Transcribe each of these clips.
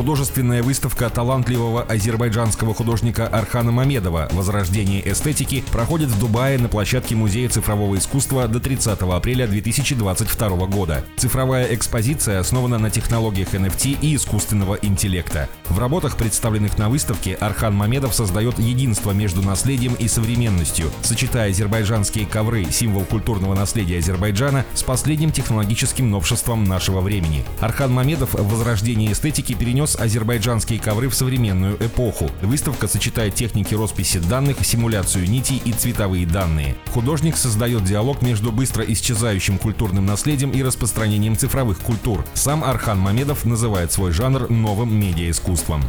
Художественная выставка талантливого азербайджанского художника Архана Мамедова «Возрождение эстетики» проходит в Дубае на площадке Музея цифрового искусства до 30 апреля 2022 года. Цифровая экспозиция основана на технологиях NFT и искусственного интеллекта. В работах, представленных на выставке, Архан Мамедов создает единство между наследием и современностью, сочетая азербайджанские ковры, символ культурного наследия Азербайджана, с последним технологическим новшеством нашего времени. Архан Мамедов в «Возрождении эстетики» перенес перенес азербайджанские ковры в современную эпоху. Выставка сочетает техники росписи данных, симуляцию нитей и цветовые данные. Художник создает диалог между быстро исчезающим культурным наследием и распространением цифровых культур. Сам Архан Мамедов называет свой жанр новым медиаискусством.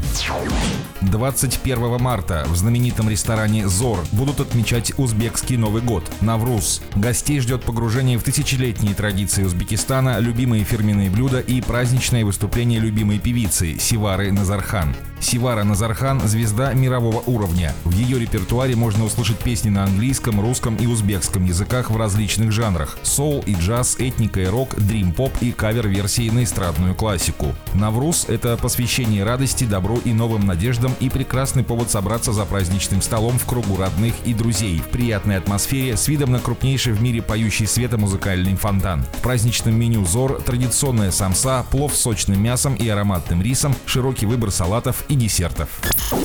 21 марта в знаменитом ресторане «Зор» будут отмечать узбекский Новый год – Навруз. Гостей ждет погружение в тысячелетние традиции Узбекистана, любимые фирменные блюда и праздничное выступление любимой певицы Сивары Назархан. Сивара Назархан – звезда мирового уровня. В ее репертуаре можно услышать песни на английском, русском и узбекском языках в различных жанрах – соул и джаз, этника и рок, дрим-поп и кавер-версии на эстрадную классику. Навруз – это посвящение радости, добру и новым надеждам и прекрасный повод собраться за праздничным столом в кругу родных и друзей в приятной атмосфере с видом на крупнейший в мире поющий света музыкальный фонтан. В праздничном меню ЗОР традиционная самса, плов с сочным мясом и ароматным рисом, широкий выбор салатов и десертов.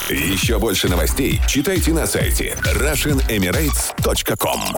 Еще больше новостей читайте на сайте RussianEmirates.com